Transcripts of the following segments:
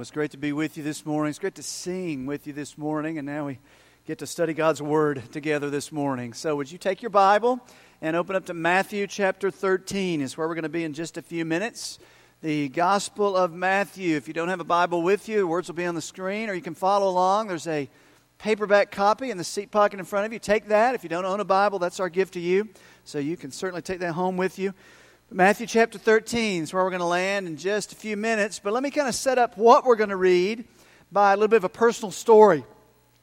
was great to be with you this morning. It's great to sing with you this morning, and now we get to study God's Word together this morning. So, would you take your Bible and open up to Matthew chapter 13? Is where we're going to be in just a few minutes. The Gospel of Matthew. If you don't have a Bible with you, words will be on the screen, or you can follow along. There's a paperback copy in the seat pocket in front of you. Take that. If you don't own a Bible, that's our gift to you. So, you can certainly take that home with you. Matthew chapter 13 is where we're going to land in just a few minutes. But let me kind of set up what we're going to read by a little bit of a personal story.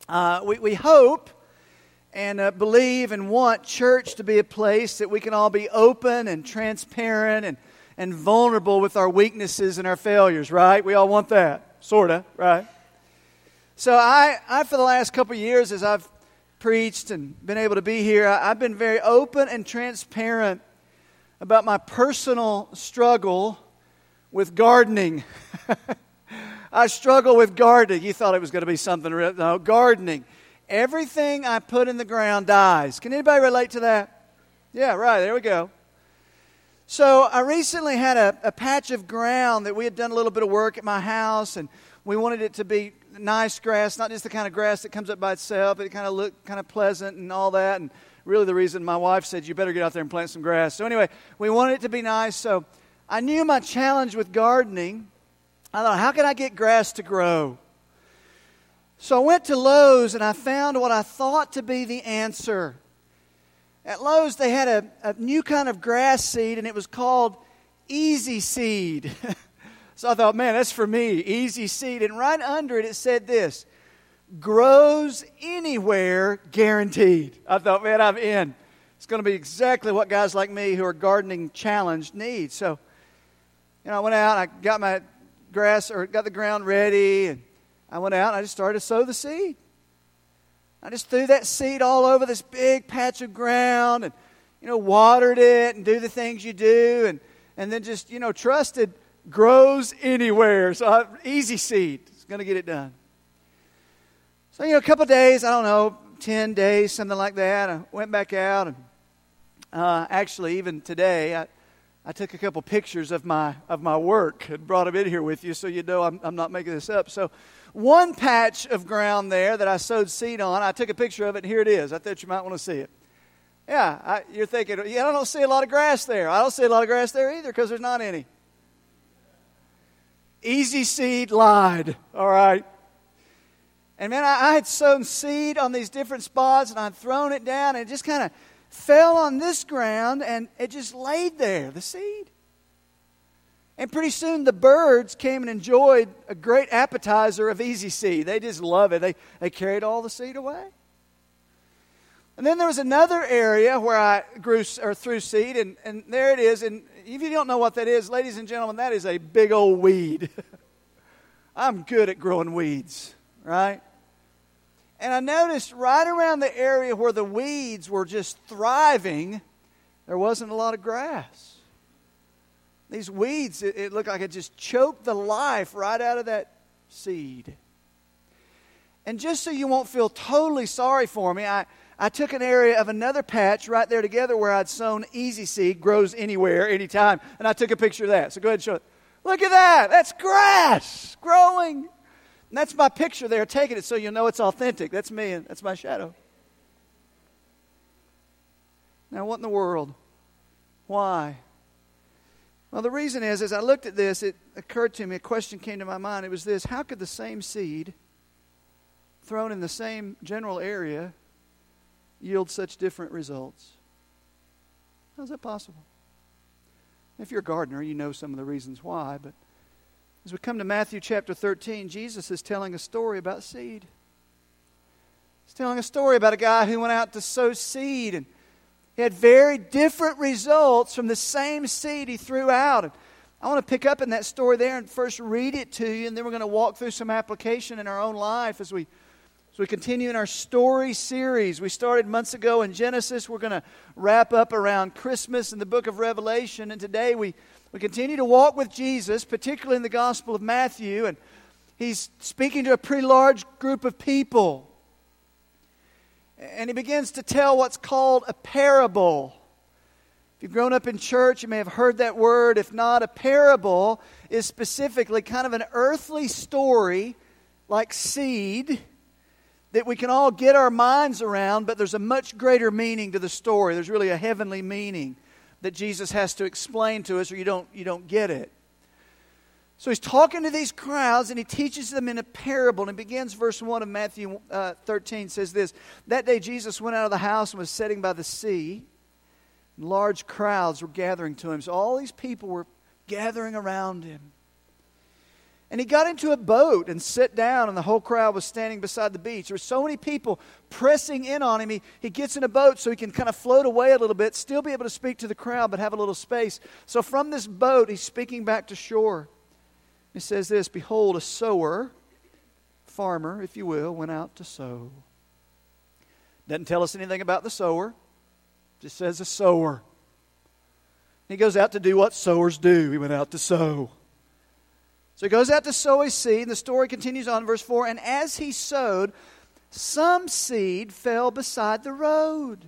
Uh, we, we hope and uh, believe and want church to be a place that we can all be open and transparent and, and vulnerable with our weaknesses and our failures, right? We all want that, sort of, right? So, I, I, for the last couple years, as I've preached and been able to be here, I, I've been very open and transparent about my personal struggle with gardening. I struggle with gardening. You thought it was going to be something, no, gardening. Everything I put in the ground dies. Can anybody relate to that? Yeah, right, there we go. So I recently had a, a patch of ground that we had done a little bit of work at my house, and we wanted it to be nice grass, not just the kind of grass that comes up by itself, but it kind of looked kind of pleasant and all that. And really the reason my wife said, You better get out there and plant some grass. So, anyway, we wanted it to be nice. So, I knew my challenge with gardening. I thought, How can I get grass to grow? So, I went to Lowe's and I found what I thought to be the answer. At Lowe's, they had a, a new kind of grass seed, and it was called Easy Seed. so I thought, man, that's for me, Easy Seed. And right under it, it said this grows anywhere guaranteed. I thought, man, I'm in. It's going to be exactly what guys like me who are gardening challenged need. So, you know, I went out, I got my grass or got the ground ready, and I went out and I just started to sow the seed. I just threw that seed all over this big patch of ground and, you know, watered it and do the things you do and, and then just, you know, trusted grows anywhere. So, I, easy seed. It's going to get it done. So, you know, a couple days, I don't know, 10 days, something like that. I went back out. And uh, actually, even today, I, I took a couple pictures of my, of my work and brought them in here with you so you know I'm, I'm not making this up. So, one patch of ground there that I sowed seed on, I took a picture of it, and here it is. I thought you might want to see it. Yeah, I, you're thinking, yeah, I don't see a lot of grass there. I don't see a lot of grass there either because there's not any. Easy seed lied, all right? And man, I, I had sown seed on these different spots and I'd thrown it down and it just kind of fell on this ground and it just laid there, the seed. And pretty soon the birds came and enjoyed a great appetizer of easy seed. They just love it. They, they carried all the seed away. And then there was another area where I grew or threw seed, and, and there it is. And if you don't know what that is, ladies and gentlemen, that is a big old weed. I'm good at growing weeds, right? And I noticed right around the area where the weeds were just thriving, there wasn't a lot of grass. These weeds, it, it looked like it just choked the life right out of that seed. And just so you won't feel totally sorry for me, I, I took an area of another patch right there together where I'd sown easy seed, grows anywhere, anytime, and I took a picture of that. So go ahead and show it. Look at that. That's grass growing. And that's my picture there, taking it so you know it's authentic. That's me, and that's my shadow. Now, what in the world? Why? Well, the reason is, as I looked at this, it occurred to me, a question came to my mind. It was this How could the same seed, thrown in the same general area, yield such different results? How's that possible? If you're a gardener, you know some of the reasons why, but as we come to Matthew chapter 13, Jesus is telling a story about seed. He's telling a story about a guy who went out to sow seed and he had very different results from the same seed he threw out. And I want to pick up in that story there and first read it to you, and then we're going to walk through some application in our own life as we as we continue in our story series. We started months ago in Genesis. We're going to wrap up around Christmas in the book of Revelation, and today we we continue to walk with Jesus, particularly in the Gospel of Matthew, and he's speaking to a pretty large group of people. And he begins to tell what's called a parable. If you've grown up in church, you may have heard that word. If not, a parable is specifically kind of an earthly story like seed that we can all get our minds around, but there's a much greater meaning to the story. There's really a heavenly meaning that Jesus has to explain to us, or you don't, you don't get it. So he's talking to these crowds and he teaches them in a parable. And he begins verse 1 of Matthew uh, 13 says this That day Jesus went out of the house and was sitting by the sea. And large crowds were gathering to him. So all these people were gathering around him. And he got into a boat and sat down, and the whole crowd was standing beside the beach. There were so many people pressing in on him. He, he gets in a boat so he can kind of float away a little bit, still be able to speak to the crowd, but have a little space. So from this boat, he's speaking back to shore. He says this Behold, a sower, farmer, if you will, went out to sow. Doesn't tell us anything about the sower, just says a sower. He goes out to do what sowers do. He went out to sow. So he goes out to sow his seed, and the story continues on, verse 4. And as he sowed, some seed fell beside the road.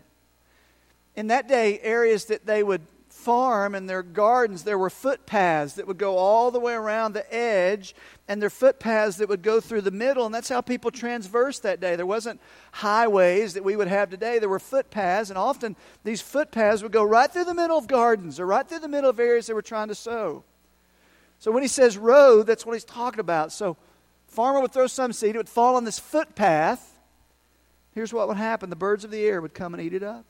In that day, areas that they would farm and their gardens, there were footpaths that would go all the way around the edge, and there footpaths that would go through the middle, and that's how people transversed that day. There wasn't highways that we would have today. There were footpaths, and often these footpaths would go right through the middle of gardens or right through the middle of areas they were trying to sow. So when he says road, that's what he's talking about. So farmer would throw some seed, it would fall on this footpath. Here's what would happen the birds of the air would come and eat it up.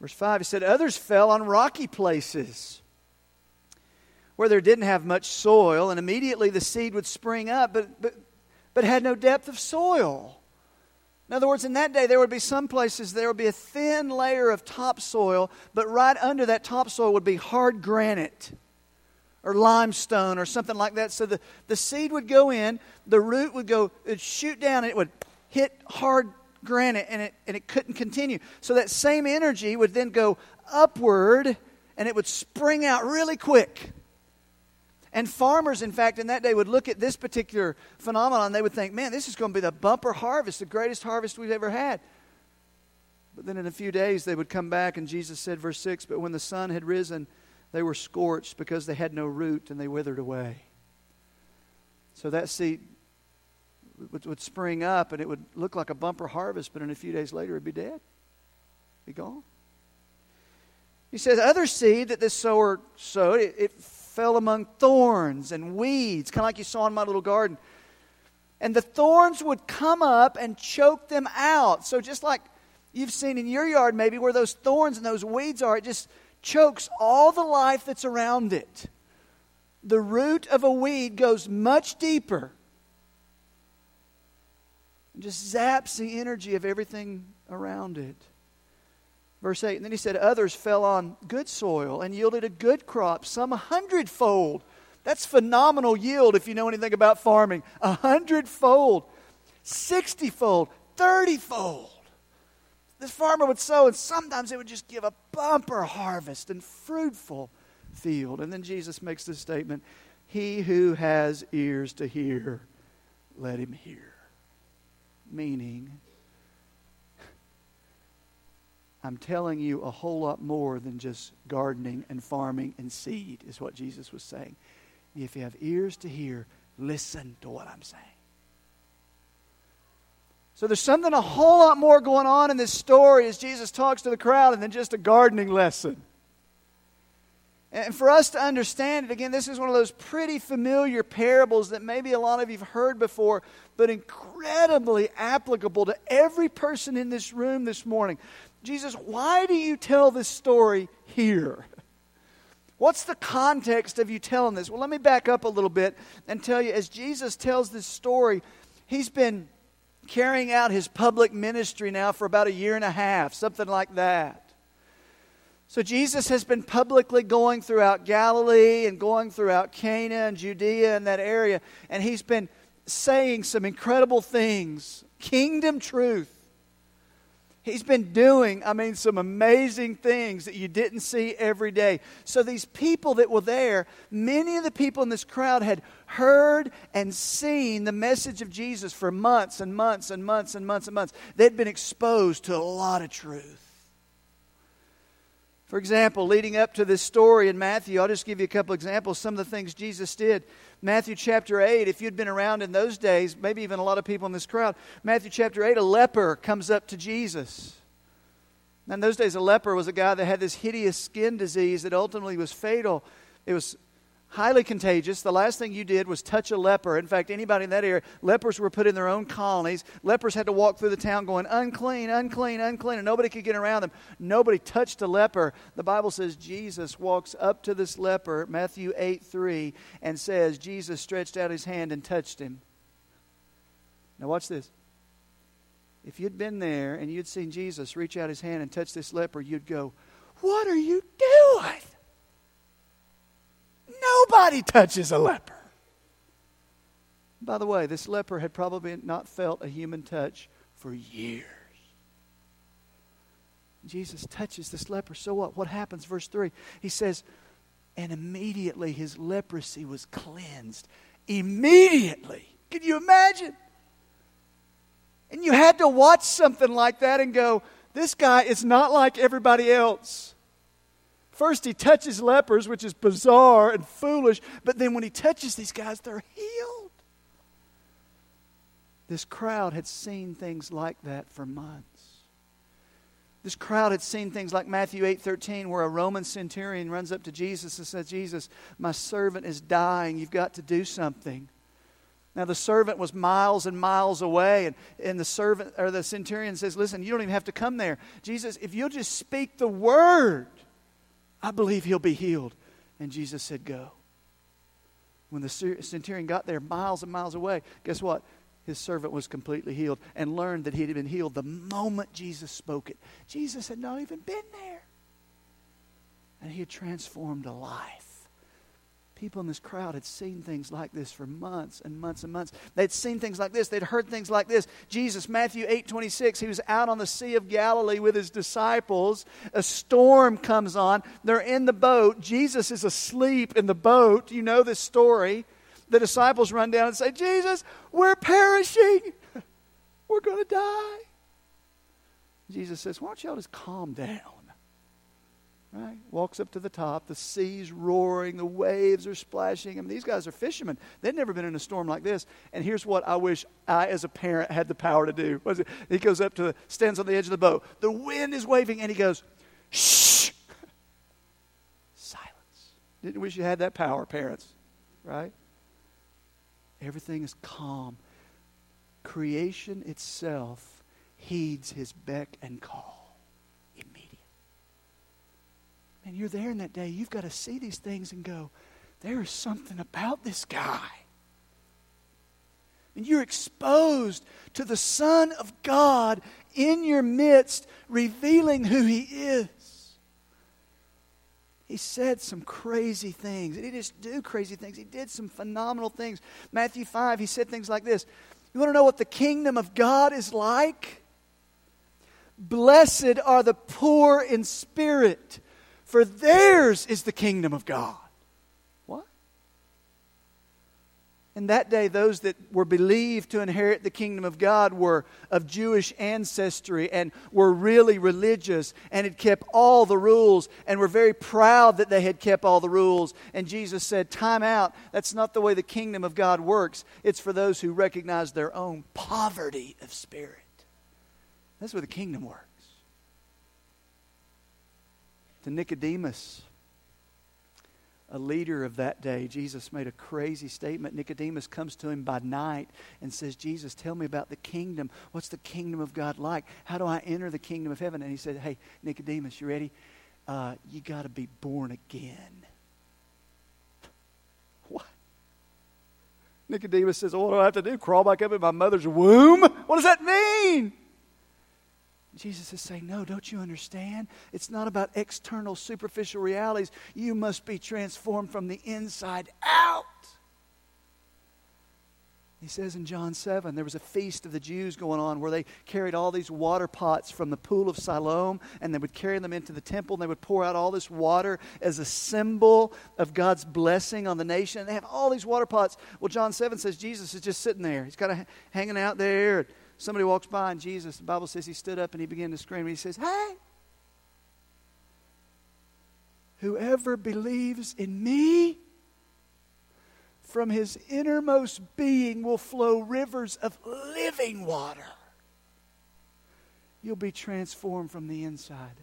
Verse 5, he said, Others fell on rocky places where there didn't have much soil, and immediately the seed would spring up, but, but, but had no depth of soil. In other words, in that day, there would be some places there would be a thin layer of topsoil, but right under that topsoil would be hard granite or limestone or something like that. So the, the seed would go in, the root would go, it'd shoot down, and it would hit hard granite, and it, and it couldn't continue. So that same energy would then go upward, and it would spring out really quick. And farmers, in fact, in that day would look at this particular phenomenon, they would think, man, this is going to be the bumper harvest, the greatest harvest we've ever had. But then in a few days, they would come back, and Jesus said, verse 6 But when the sun had risen, they were scorched because they had no root and they withered away. So that seed would, would spring up and it would look like a bumper harvest, but in a few days later it'd be dead, be gone. He says, other seed that this sower sowed, it, it fell among thorns and weeds, kind of like you saw in my little garden. And the thorns would come up and choke them out. So just like you've seen in your yard, maybe where those thorns and those weeds are, it just chokes all the life that's around it. The root of a weed goes much deeper and just zaps the energy of everything around it. Verse 8, and then he said, Others fell on good soil and yielded a good crop, some a hundredfold. That's phenomenal yield if you know anything about farming. A hundredfold, sixtyfold, thirtyfold this farmer would sow, and sometimes it would just give a bumper harvest and fruitful field. And then Jesus makes this statement He who has ears to hear, let him hear. Meaning, I'm telling you a whole lot more than just gardening and farming and seed, is what Jesus was saying. If you have ears to hear, listen to what I'm saying. So there's something a whole lot more going on in this story as Jesus talks to the crowd than just a gardening lesson. And for us to understand it, again, this is one of those pretty familiar parables that maybe a lot of you have heard before, but incredibly applicable to every person in this room this morning. Jesus, why do you tell this story here? What's the context of you telling this? Well, let me back up a little bit and tell you as Jesus tells this story, he's been carrying out his public ministry now for about a year and a half, something like that. So Jesus has been publicly going throughout Galilee and going throughout Cana and Judea and that area, and he's been saying some incredible things, kingdom truth. He's been doing, I mean, some amazing things that you didn't see every day. So, these people that were there, many of the people in this crowd had heard and seen the message of Jesus for months and months and months and months and months. They'd been exposed to a lot of truth. For example, leading up to this story in Matthew, I'll just give you a couple examples. Some of the things Jesus did. Matthew chapter 8, if you'd been around in those days, maybe even a lot of people in this crowd, Matthew chapter 8, a leper comes up to Jesus. Now, in those days, a leper was a guy that had this hideous skin disease that ultimately was fatal. It was highly contagious. The last thing you did was touch a leper. In fact, anybody in that area, lepers were put in their own colonies. Lepers had to walk through the town going, unclean, unclean, unclean, and nobody could get around them. Nobody touched a leper. The Bible says Jesus walks up to this leper, Matthew 8 3, and says, Jesus stretched out his hand and touched him. Now, watch this. If you'd been there and you'd seen Jesus reach out his hand and touch this leper, you'd go, What are you doing? Nobody touches a leper. By the way, this leper had probably not felt a human touch for years. Jesus touches this leper. So what? What happens? Verse 3. He says, And immediately his leprosy was cleansed. Immediately. Can you imagine? And you had to watch something like that and go, This guy is not like everybody else. First, he touches lepers, which is bizarre and foolish, but then when he touches these guys, they're healed. This crowd had seen things like that for months. This crowd had seen things like Matthew 8:13 where a Roman centurion runs up to Jesus and says, "Jesus, my servant is dying. You've got to do something." Now the servant was miles and miles away, and, and the servant or the centurion says, Listen, you don't even have to come there. Jesus, if you'll just speak the word, I believe he'll be healed. And Jesus said, Go. When the centurion got there, miles and miles away, guess what? His servant was completely healed and learned that he had been healed the moment Jesus spoke it. Jesus had not even been there. And he had transformed a life. People in this crowd had seen things like this for months and months and months. They'd seen things like this. They'd heard things like this. Jesus, Matthew 8 26, he was out on the Sea of Galilee with his disciples. A storm comes on. They're in the boat. Jesus is asleep in the boat. You know this story. The disciples run down and say, Jesus, we're perishing. We're going to die. Jesus says, Why don't y'all just calm down? Right? Walks up to the top. The sea's roaring. The waves are splashing. I mean, these guys are fishermen. They've never been in a storm like this. And here's what I wish I, as a parent, had the power to do. He goes up to, the, stands on the edge of the boat. The wind is waving, and he goes, shh. Silence. Didn't wish you had that power, parents. Right? Everything is calm. Creation itself heeds his beck and call. And you're there in that day, you've got to see these things and go, there is something about this guy. And you're exposed to the Son of God in your midst, revealing who He is. He said some crazy things. He didn't just do crazy things, He did some phenomenal things. Matthew 5, He said things like this You want to know what the kingdom of God is like? Blessed are the poor in spirit for theirs is the kingdom of God. What? In that day, those that were believed to inherit the kingdom of God were of Jewish ancestry and were really religious and had kept all the rules and were very proud that they had kept all the rules. And Jesus said, Time out. That's not the way the kingdom of God works. It's for those who recognize their own poverty of spirit. That's where the kingdom works to Nicodemus, a leader of that day, Jesus made a crazy statement. Nicodemus comes to him by night and says, Jesus, tell me about the kingdom. What's the kingdom of God like? How do I enter the kingdom of heaven? And he said, Hey, Nicodemus, you ready? Uh, you got to be born again. What? Nicodemus says, What do I have to do? Crawl back up in my mother's womb? What does that mean? Jesus is saying, No, don't you understand? It's not about external, superficial realities. You must be transformed from the inside out. He says in John 7, there was a feast of the Jews going on where they carried all these water pots from the pool of Siloam and they would carry them into the temple and they would pour out all this water as a symbol of God's blessing on the nation. And they have all these water pots. Well, John 7 says Jesus is just sitting there. He's kind of hanging out there somebody walks by and Jesus, the Bible says he stood up and he began to scream. He says, Hey, Whoever believes in me, from his innermost being will flow rivers of living water. You'll be transformed from the inside.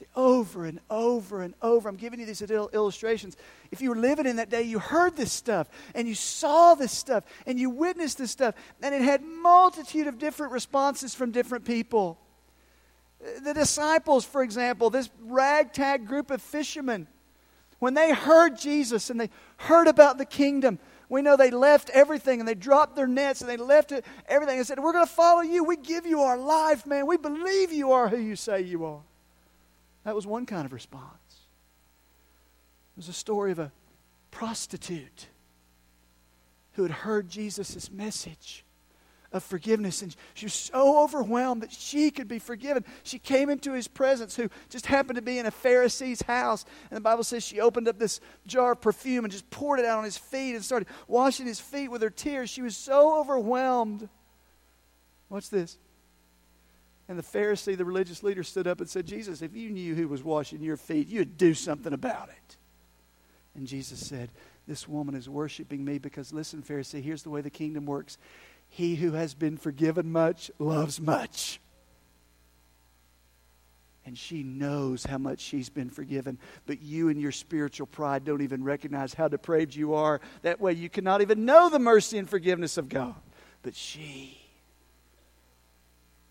See, over and over and over. I'm giving you these little illustrations. If you were living in that day, you heard this stuff and you saw this stuff and you witnessed this stuff, and it had multitude of different responses from different people. The disciples, for example, this ragtag group of fishermen, when they heard Jesus and they heard about the kingdom, we know they left everything and they dropped their nets and they left everything and said, We're going to follow you. We give you our life, man. We believe you are who you say you are. That was one kind of response. It was a story of a prostitute who had heard Jesus' message of forgiveness. And she was so overwhelmed that she could be forgiven. She came into his presence, who just happened to be in a Pharisee's house. And the Bible says she opened up this jar of perfume and just poured it out on his feet and started washing his feet with her tears. She was so overwhelmed. What's this? And the Pharisee, the religious leader, stood up and said, Jesus, if you knew who was washing your feet, you'd do something about it. And Jesus said, This woman is worshiping me because, listen, Pharisee, here's the way the kingdom works. He who has been forgiven much loves much. And she knows how much she's been forgiven. But you and your spiritual pride don't even recognize how depraved you are. That way you cannot even know the mercy and forgiveness of God. But she,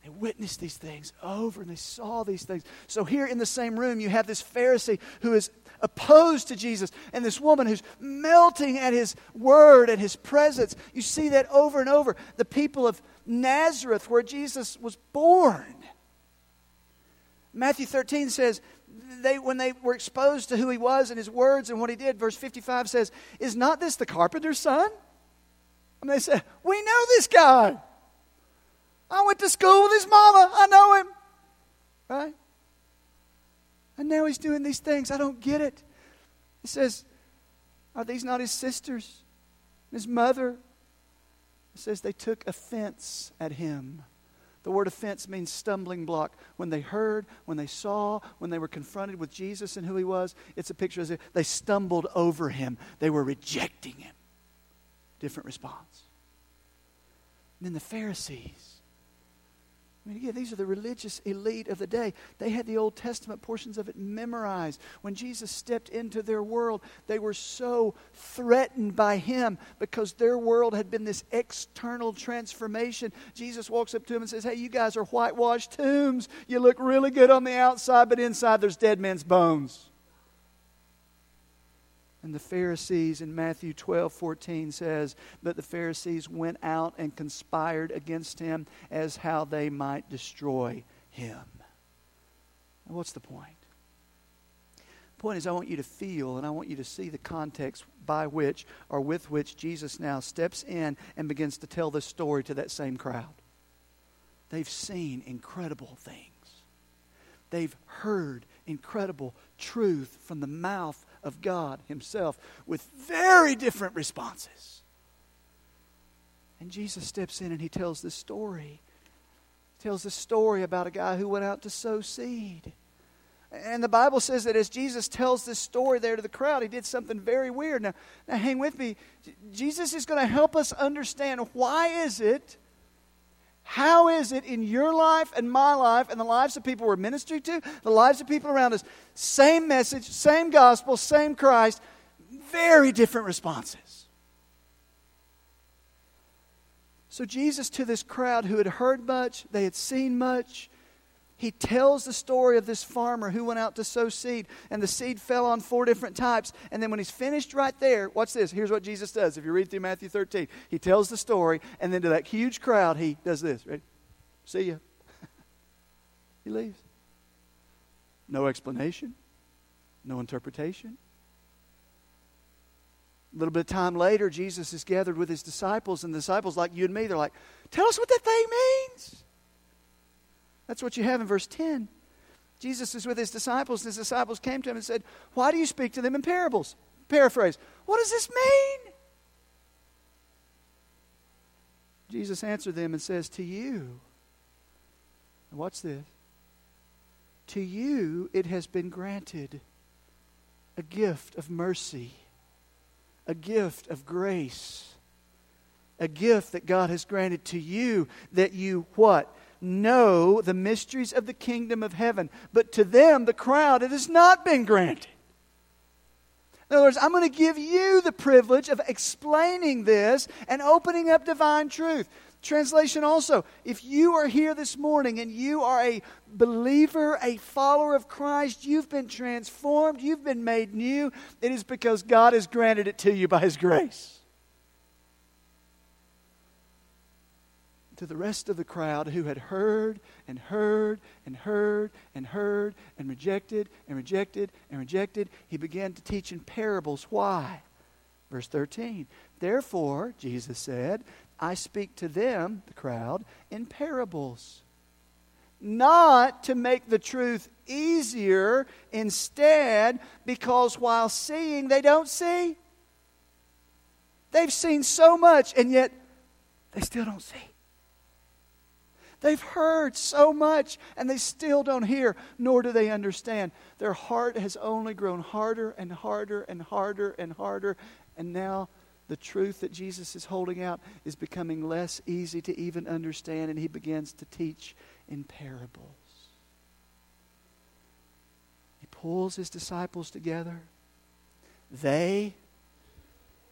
they witnessed these things over and they saw these things. So here in the same room, you have this Pharisee who is opposed to Jesus, and this woman who's melting at his word and his presence. You see that over and over. The people of Nazareth, where Jesus was born. Matthew 13 says, they, when they were exposed to who he was and his words and what he did, verse 55 says, Is not this the carpenter's son? And they said, We know this guy. I went to school with his mama. I know him. Right? And now he's doing these things. I don't get it. He says, Are these not his sisters? His mother? Says they took offense at him. The word offense means stumbling block. When they heard, when they saw, when they were confronted with Jesus and who he was, it's a picture as if they stumbled over him. They were rejecting him. Different response. And then the Pharisees I mean, again, these are the religious elite of the day. They had the Old Testament portions of it memorized. When Jesus stepped into their world, they were so threatened by him because their world had been this external transformation. Jesus walks up to them and says, Hey, you guys are whitewashed tombs. You look really good on the outside, but inside there's dead men's bones. And the Pharisees in Matthew 12, 14 says, But the Pharisees went out and conspired against him as how they might destroy him. And what's the point? The point is, I want you to feel and I want you to see the context by which or with which Jesus now steps in and begins to tell this story to that same crowd. They've seen incredible things, they've heard incredible truth from the mouth of God Himself with very different responses. And Jesus steps in and He tells this story. He tells this story about a guy who went out to sow seed. And the Bible says that as Jesus tells this story there to the crowd, he did something very weird. Now, now hang with me. Jesus is going to help us understand why is it how is it in your life and my life and the lives of people we're ministering to, the lives of people around us, same message, same gospel, same Christ, very different responses? So, Jesus, to this crowd who had heard much, they had seen much, he tells the story of this farmer who went out to sow seed, and the seed fell on four different types. And then when he's finished right there, watch this. Here's what Jesus does. If you read through Matthew 13, he tells the story, and then to that huge crowd, he does this. Ready? See ya. he leaves. No explanation, no interpretation. A little bit of time later, Jesus is gathered with his disciples, and the disciples, like you and me, they're like, Tell us what that thing means. That's what you have in verse 10. Jesus is with his disciples, and his disciples came to him and said, Why do you speak to them in parables? Paraphrase, what does this mean? Jesus answered them and says, To you, watch this, to you it has been granted a gift of mercy, a gift of grace, a gift that God has granted to you that you what? Know the mysteries of the kingdom of heaven. But to them, the crowd, it has not been granted. In other words, I'm going to give you the privilege of explaining this and opening up divine truth. Translation also, if you are here this morning and you are a believer, a follower of Christ, you've been transformed, you've been made new, it is because God has granted it to you by His grace. To the rest of the crowd who had heard and heard and heard and heard and rejected and rejected and rejected, he began to teach in parables. Why? Verse 13. Therefore, Jesus said, I speak to them, the crowd, in parables. Not to make the truth easier, instead, because while seeing, they don't see. They've seen so much, and yet they still don't see. They've heard so much, and they still don't hear, nor do they understand. Their heart has only grown harder and harder and harder and harder, and now the truth that Jesus is holding out is becoming less easy to even understand, and he begins to teach in parables. He pulls his disciples together. They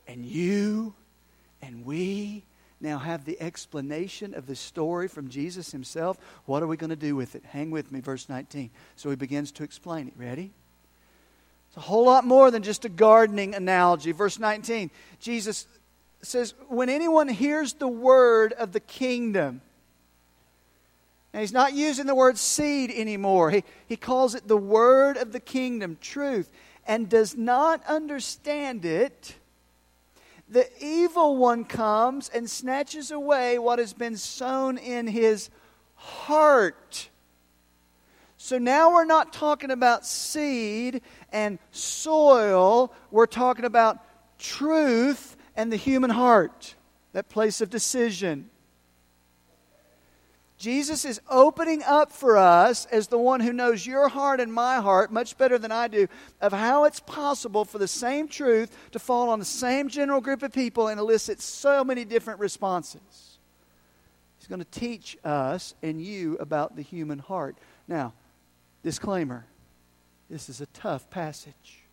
and you and we now have the explanation of the story from Jesus himself. What are we going to do with it? Hang with me, verse 19. So he begins to explain it. Ready? It's a whole lot more than just a gardening analogy. Verse 19, Jesus says, When anyone hears the word of the kingdom, and he's not using the word seed anymore, he, he calls it the word of the kingdom, truth, and does not understand it, the evil one comes and snatches away what has been sown in his heart. So now we're not talking about seed and soil, we're talking about truth and the human heart, that place of decision. Jesus is opening up for us as the one who knows your heart and my heart much better than I do of how it's possible for the same truth to fall on the same general group of people and elicit so many different responses. He's going to teach us and you about the human heart. Now, Disclaimer this is a tough passage.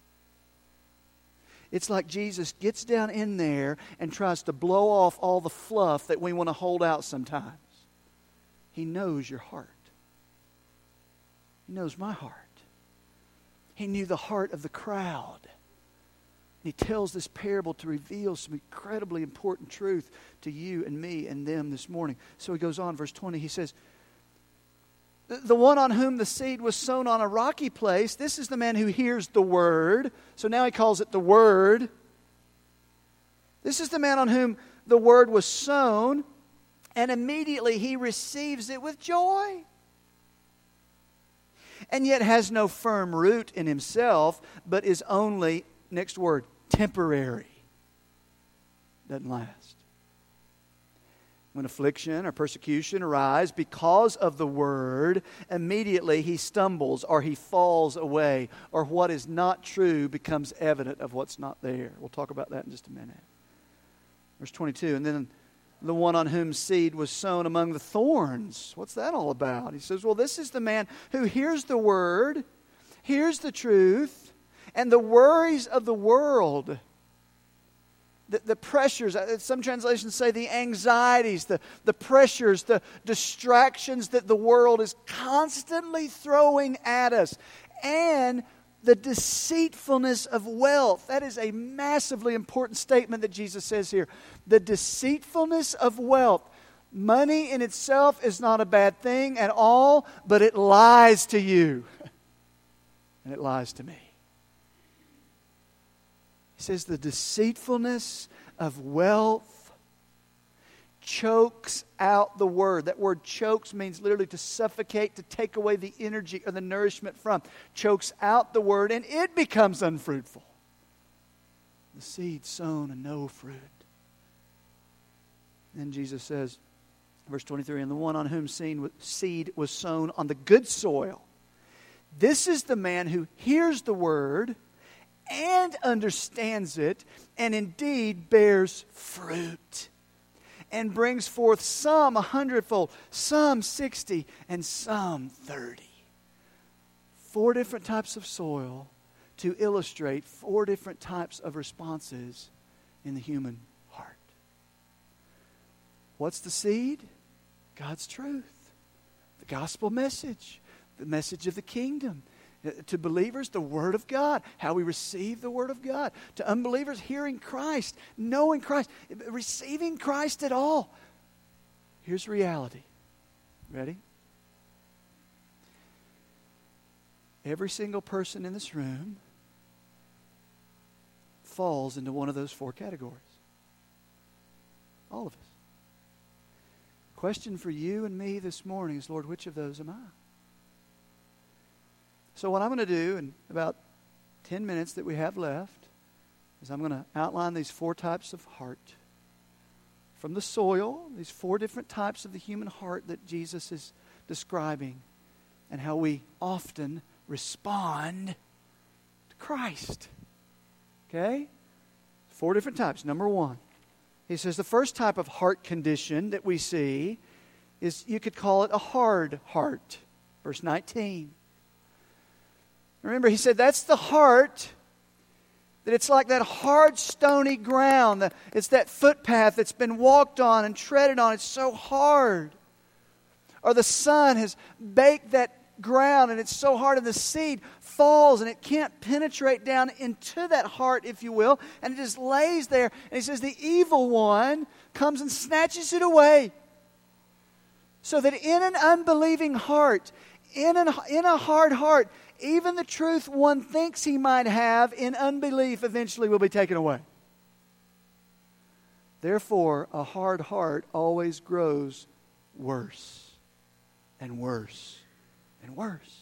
It's like Jesus gets down in there and tries to blow off all the fluff that we want to hold out sometimes. He knows your heart, He knows my heart. He knew the heart of the crowd. He tells this parable to reveal some incredibly important truth to you and me and them this morning. So he goes on, verse 20. He says, the one on whom the seed was sown on a rocky place, this is the man who hears the word. So now he calls it the word. This is the man on whom the word was sown, and immediately he receives it with joy. And yet has no firm root in himself, but is only, next word, temporary. Doesn't last when affliction or persecution arise because of the word, immediately he stumbles or he falls away, or what is not true becomes evident of what's not there. We'll talk about that in just a minute. Verse 22, and then the one on whom seed was sown among the thorns. What's that all about? He says, Well, this is the man who hears the word, hears the truth, and the worries of the world the, the pressures, uh, some translations say the anxieties, the, the pressures, the distractions that the world is constantly throwing at us, and the deceitfulness of wealth. That is a massively important statement that Jesus says here. The deceitfulness of wealth. Money in itself is not a bad thing at all, but it lies to you. and it lies to me He says the deceitfulness of wealth chokes out the word. That word chokes means literally to suffocate, to take away the energy or the nourishment from. Chokes out the word, and it becomes unfruitful. The seed sown and no fruit. Then Jesus says, verse 23, and the one on whom seed was sown on the good soil This is the man who hears the word and understands it, and indeed bears fruit, and brings forth some a hundredfold, some sixty, and some thirty. Four different types of soil to illustrate four different types of responses in the human heart. What's the seed? God's truth, the gospel message, the message of the kingdom. To believers, the Word of God, how we receive the Word of God. To unbelievers, hearing Christ, knowing Christ, eh, receiving Christ at all. Here's reality. Ready? Every single person in this room falls into one of those four categories. All of us. Question for you and me this morning is Lord, which of those am I? So, what I'm going to do in about 10 minutes that we have left is I'm going to outline these four types of heart. From the soil, these four different types of the human heart that Jesus is describing, and how we often respond to Christ. Okay? Four different types. Number one, he says the first type of heart condition that we see is you could call it a hard heart. Verse 19. Remember, he said that's the heart, that it's like that hard, stony ground. It's that footpath that's been walked on and treaded on. It's so hard. Or the sun has baked that ground and it's so hard and the seed falls and it can't penetrate down into that heart, if you will, and it just lays there. And he says, The evil one comes and snatches it away. So that in an unbelieving heart, in, an, in a hard heart, even the truth one thinks he might have in unbelief eventually will be taken away. Therefore, a hard heart always grows worse and worse and worse.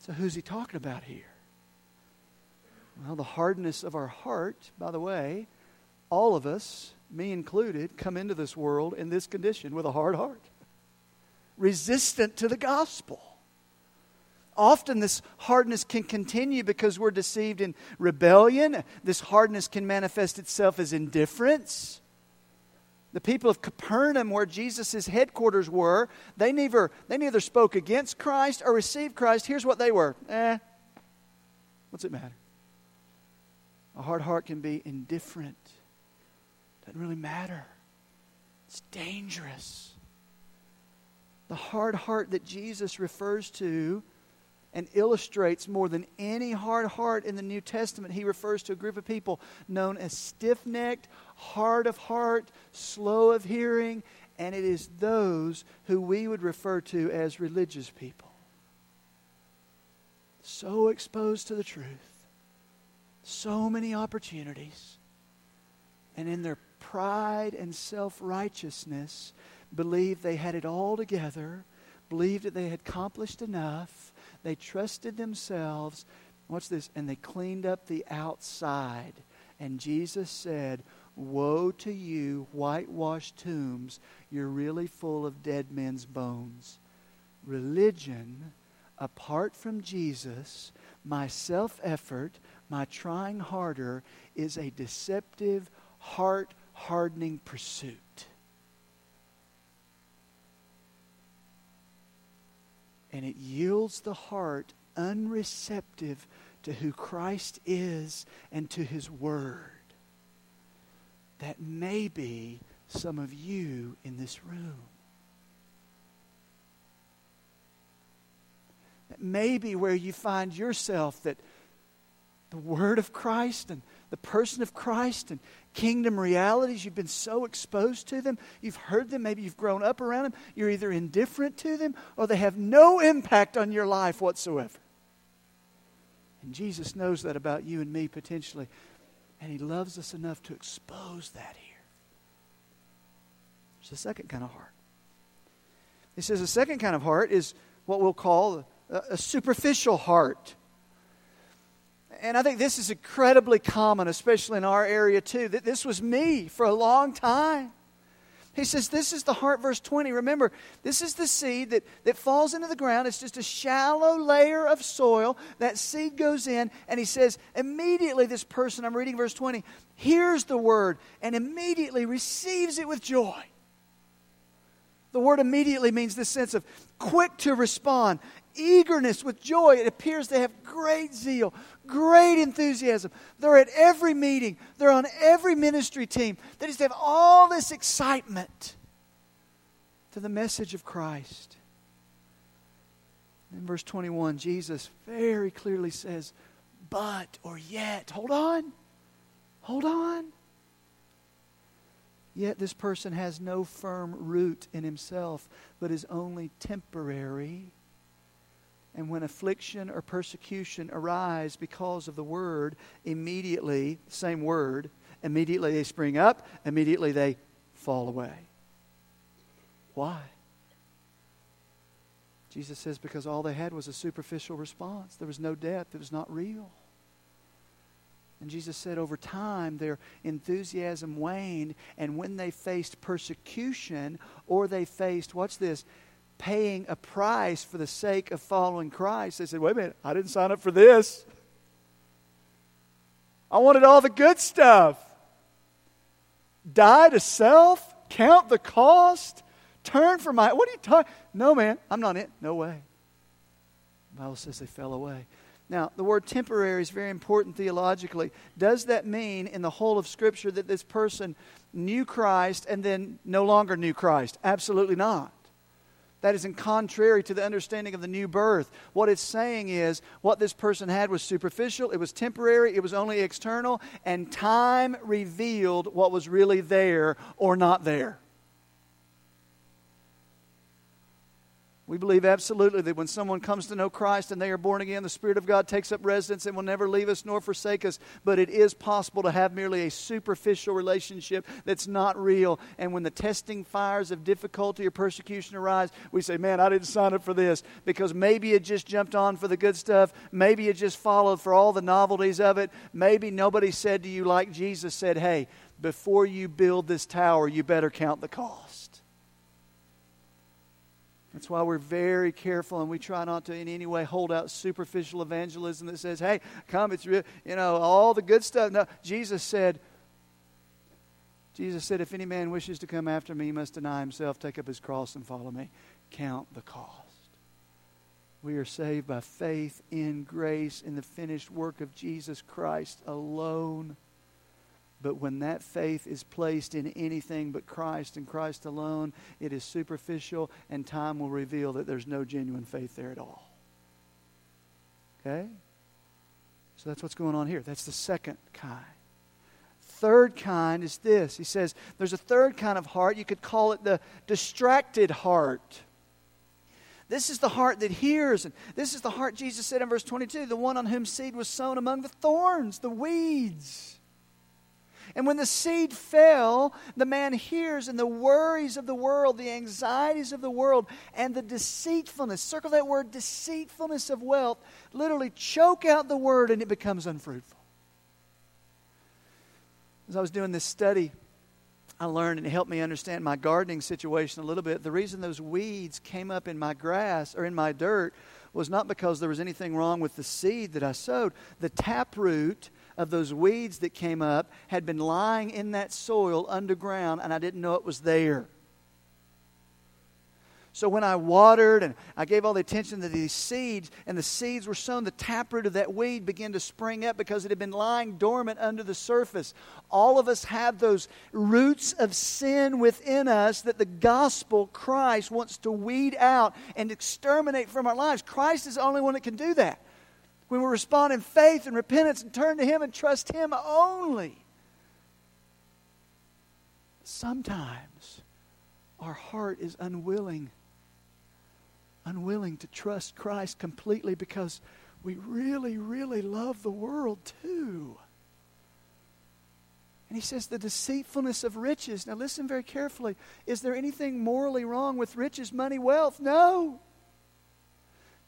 So, who's he talking about here? Well, the hardness of our heart, by the way, all of us, me included, come into this world in this condition with a hard heart, resistant to the gospel often this hardness can continue because we're deceived in rebellion. This hardness can manifest itself as indifference. The people of Capernaum, where Jesus' headquarters were, they neither, they neither spoke against Christ or received Christ. Here's what they were eh, what's it matter? A hard heart can be indifferent, doesn't really matter. It's dangerous. The hard heart that Jesus refers to and illustrates more than any hard heart in the New Testament. He refers to a group of people known as stiff necked, hard of heart, slow of hearing, and it is those who we would refer to as religious people. So exposed to the truth, so many opportunities, and in their pride and self righteousness, believed they had it all together, believed that they had accomplished enough they trusted themselves. Watch this. And they cleaned up the outside. And Jesus said, Woe to you, whitewashed tombs. You're really full of dead men's bones. Religion, apart from Jesus, my self effort, my trying harder, is a deceptive, heart hardening pursuit. And it yields the heart unreceptive to who Christ is and to his word. That may be some of you in this room. That may be where you find yourself that the word of Christ and the person of Christ and kingdom realities. You've been so exposed to them. You've heard them. Maybe you've grown up around them. You're either indifferent to them or they have no impact on your life whatsoever. And Jesus knows that about you and me potentially. And He loves us enough to expose that here. It's a second kind of heart. He says a second kind of heart is what we'll call a, a superficial heart and I think this is incredibly common, especially in our area too, that this was me for a long time. He says, This is the heart, verse 20. Remember, this is the seed that, that falls into the ground. It's just a shallow layer of soil. That seed goes in, and he says, Immediately, this person, I'm reading verse 20, hears the word and immediately receives it with joy. The word immediately means this sense of quick to respond, eagerness with joy. It appears they have great zeal, great enthusiasm. They're at every meeting, they're on every ministry team. They just have all this excitement to the message of Christ. In verse 21, Jesus very clearly says, But or yet, hold on, hold on. Yet this person has no firm root in himself, but is only temporary. And when affliction or persecution arise because of the word, immediately, same word, immediately they spring up, immediately they fall away. Why? Jesus says because all they had was a superficial response. There was no depth, it was not real. And Jesus said over time their enthusiasm waned, and when they faced persecution or they faced, watch this, paying a price for the sake of following Christ, they said, wait a minute, I didn't sign up for this. I wanted all the good stuff. Die to self, count the cost, turn from my. What are you talking? No, man, I'm not it. No way. The Bible says they fell away. Now, the word temporary is very important theologically. Does that mean in the whole of Scripture that this person knew Christ and then no longer knew Christ? Absolutely not. That is in contrary to the understanding of the new birth. What it's saying is what this person had was superficial, it was temporary, it was only external, and time revealed what was really there or not there. We believe absolutely that when someone comes to know Christ and they are born again, the Spirit of God takes up residence and will never leave us nor forsake us. But it is possible to have merely a superficial relationship that's not real. And when the testing fires of difficulty or persecution arise, we say, Man, I didn't sign up for this because maybe it just jumped on for the good stuff. Maybe it just followed for all the novelties of it. Maybe nobody said to you, like Jesus said, Hey, before you build this tower, you better count the cost. That's why we're very careful and we try not to in any way hold out superficial evangelism that says, hey, come, it's real, you know, all the good stuff. No, Jesus said, Jesus said, if any man wishes to come after me, he must deny himself, take up his cross, and follow me. Count the cost. We are saved by faith in grace in the finished work of Jesus Christ alone. But when that faith is placed in anything but Christ and Christ alone, it is superficial, and time will reveal that there's no genuine faith there at all. Okay? So that's what's going on here. That's the second kind. Third kind is this. He says there's a third kind of heart. You could call it the distracted heart. This is the heart that hears. And this is the heart, Jesus said in verse 22, the one on whom seed was sown among the thorns, the weeds. And when the seed fell, the man hears, and the worries of the world, the anxieties of the world, and the deceitfulness circle that word deceitfulness of wealth literally choke out the word, and it becomes unfruitful. As I was doing this study, I learned and it helped me understand my gardening situation a little bit. The reason those weeds came up in my grass or in my dirt was not because there was anything wrong with the seed that I sowed. The taproot of those weeds that came up had been lying in that soil underground, and I didn't know it was there. So when I watered and I gave all the attention to these seeds, and the seeds were sown, the taproot of that weed began to spring up because it had been lying dormant under the surface. All of us have those roots of sin within us that the gospel, Christ, wants to weed out and exterminate from our lives. Christ is the only one that can do that when we respond in faith and repentance and turn to Him and trust Him only. Sometimes our heart is unwilling, unwilling to trust Christ completely because we really, really love the world too. And he says, the deceitfulness of riches. Now, listen very carefully. Is there anything morally wrong with riches, money, wealth? No.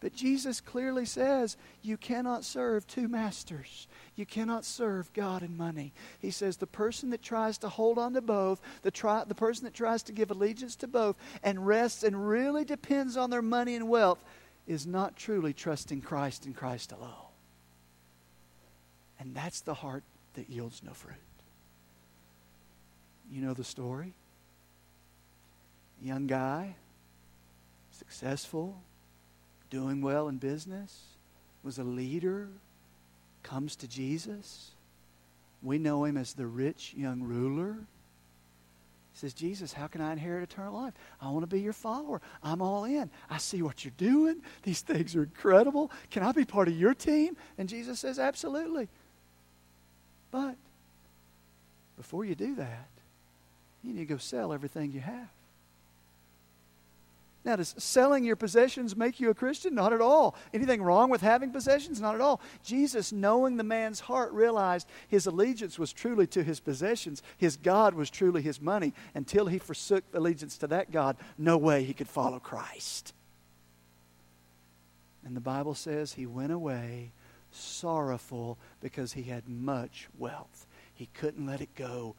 But Jesus clearly says you cannot serve two masters. You cannot serve God and money. He says the person that tries to hold on to both, the, try, the person that tries to give allegiance to both and rests and really depends on their money and wealth, is not truly trusting Christ and Christ alone. And that's the heart that yields no fruit. You know the story? Young guy, successful, doing well in business, was a leader, comes to Jesus. We know him as the rich young ruler. He says, Jesus, how can I inherit eternal life? I want to be your follower. I'm all in. I see what you're doing. These things are incredible. Can I be part of your team? And Jesus says, Absolutely. But before you do that, you need to go sell everything you have. Now, does selling your possessions make you a Christian? Not at all. Anything wrong with having possessions? Not at all. Jesus, knowing the man's heart, realized his allegiance was truly to his possessions. His God was truly his money. Until he forsook allegiance to that God, no way he could follow Christ. And the Bible says he went away sorrowful because he had much wealth. He couldn't let it go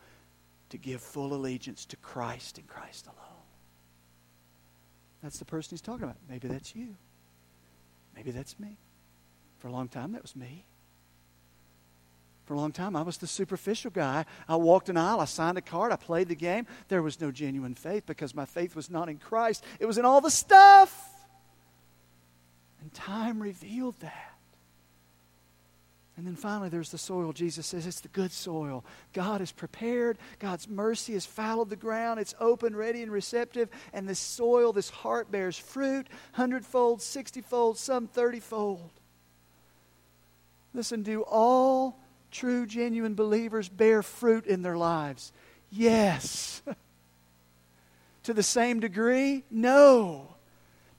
to give full allegiance to Christ and Christ alone. That's the person he's talking about. Maybe that's you. Maybe that's me. For a long time, that was me. For a long time, I was the superficial guy. I walked an aisle, I signed a card, I played the game. There was no genuine faith because my faith was not in Christ, it was in all the stuff. And time revealed that. And then finally, there's the soil. Jesus says it's the good soil. God has prepared. God's mercy has followed the ground. It's open, ready, and receptive. And this soil, this heart bears fruit hundredfold, sixtyfold, some thirtyfold. Listen, do all true, genuine believers bear fruit in their lives? Yes. to the same degree? No.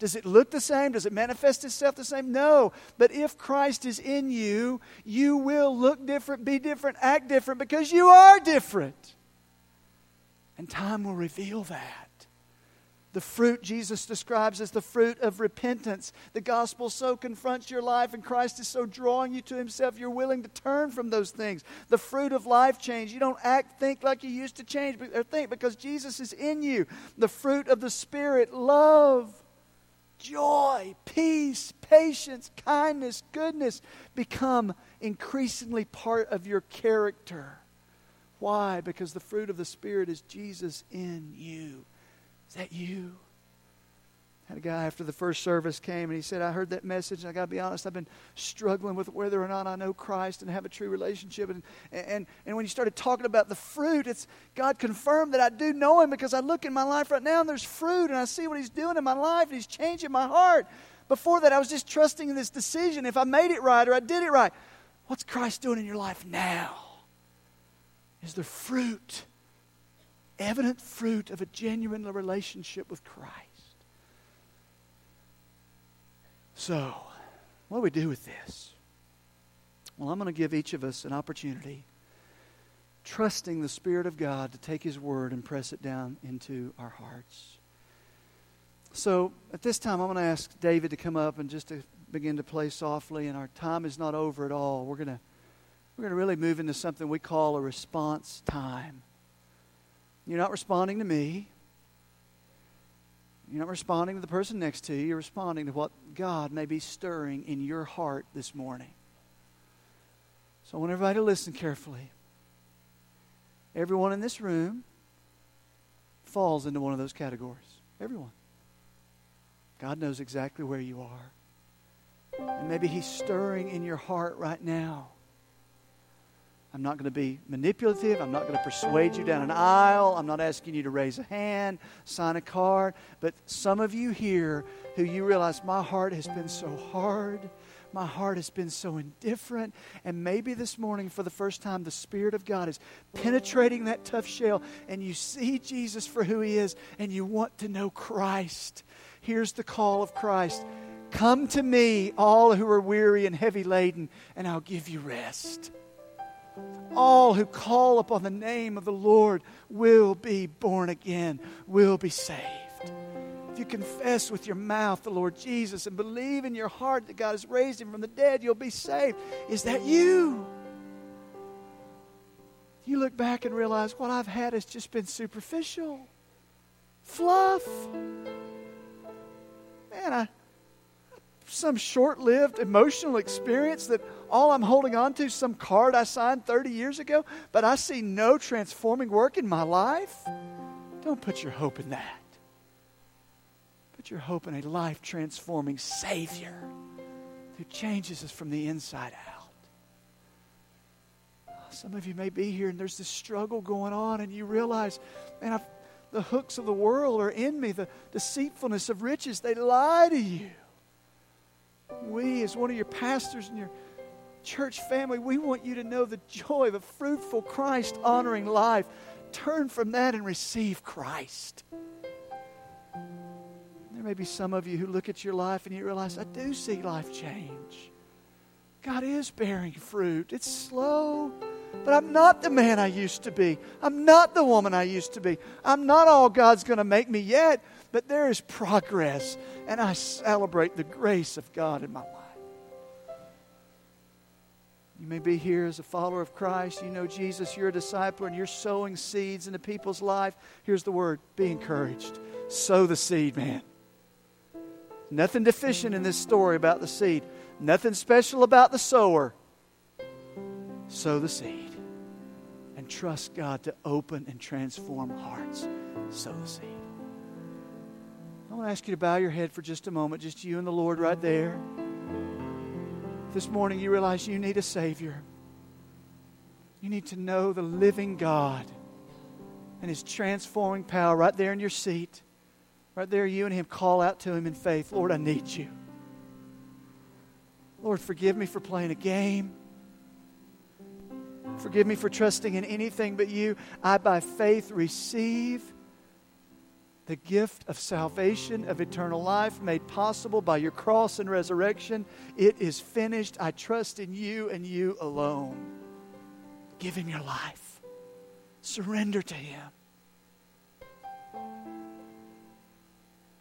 Does it look the same? Does it manifest itself the same? No. But if Christ is in you, you will look different, be different, act different because you are different. And time will reveal that. The fruit Jesus describes as the fruit of repentance. The gospel so confronts your life, and Christ is so drawing you to Himself, you're willing to turn from those things. The fruit of life change. You don't act, think like you used to change or think because Jesus is in you. The fruit of the Spirit, love joy, peace, patience, kindness, goodness become increasingly part of your character. Why? Because the fruit of the Spirit is Jesus in you. Is that you? Had a guy after the first service came and he said, I heard that message, and I got to be honest, I've been struggling with whether or not I know Christ and have a true relationship. And, and, and when you started talking about the fruit, it's God confirmed that I do know Him because I look in my life right now and there's fruit, and I see what He's doing in my life, and He's changing my heart. Before that, I was just trusting in this decision if I made it right or I did it right. What's Christ doing in your life now? Is there fruit? Evident fruit of a genuine relationship with Christ. So, what do we do with this? Well, I'm going to give each of us an opportunity, trusting the Spirit of God to take His Word and press it down into our hearts. So, at this time, I'm going to ask David to come up and just to begin to play softly, and our time is not over at all. We're going to, we're going to really move into something we call a response time. You're not responding to me. You're not responding to the person next to you. You're responding to what God may be stirring in your heart this morning. So I want everybody to listen carefully. Everyone in this room falls into one of those categories. Everyone. God knows exactly where you are. And maybe He's stirring in your heart right now I'm not going to be manipulative. I'm not going to persuade you down an aisle. I'm not asking you to raise a hand, sign a card. But some of you here who you realize my heart has been so hard, my heart has been so indifferent. And maybe this morning, for the first time, the Spirit of God is penetrating that tough shell, and you see Jesus for who He is, and you want to know Christ. Here's the call of Christ Come to me, all who are weary and heavy laden, and I'll give you rest. All who call upon the name of the Lord will be born again, will be saved. if you confess with your mouth the Lord Jesus and believe in your heart that God has raised him from the dead, you'll be saved. Is that you? You look back and realize what I've had has just been superficial, fluff. Man, I, some short lived emotional experience that all I'm holding on to, some card I signed 30 years ago, but I see no transforming work in my life. Don't put your hope in that. Put your hope in a life transforming Savior who changes us from the inside out. Ah, some of you may be here and there's this struggle going on, and you realize, man, I've, the hooks of the world are in me, the deceitfulness of riches, they lie to you. We, as one of your pastors and your church family, we want you to know the joy of a fruitful, Christ honoring life. Turn from that and receive Christ. There may be some of you who look at your life and you realize, I do see life change. God is bearing fruit. It's slow, but I'm not the man I used to be. I'm not the woman I used to be. I'm not all God's going to make me yet, but there is progress, and I celebrate the grace of God in my life. You may be here as a follower of Christ. You know Jesus, you're a disciple, and you're sowing seeds into people's life. Here's the word be encouraged. Sow the seed, man. Nothing deficient in this story about the seed, nothing special about the sower. Sow the seed and trust God to open and transform hearts. Sow the seed. I want to ask you to bow your head for just a moment, just you and the Lord right there this morning you realize you need a Savior. You need to know the living God and His transforming power right there in your seat. Right there, you and Him call out to Him in faith Lord, I need you. Lord, forgive me for playing a game. Forgive me for trusting in anything but you. I, by faith, receive the gift of salvation, of eternal life, made possible by your cross and resurrection. It is finished. I trust in you and you alone. Give him your life, surrender to him.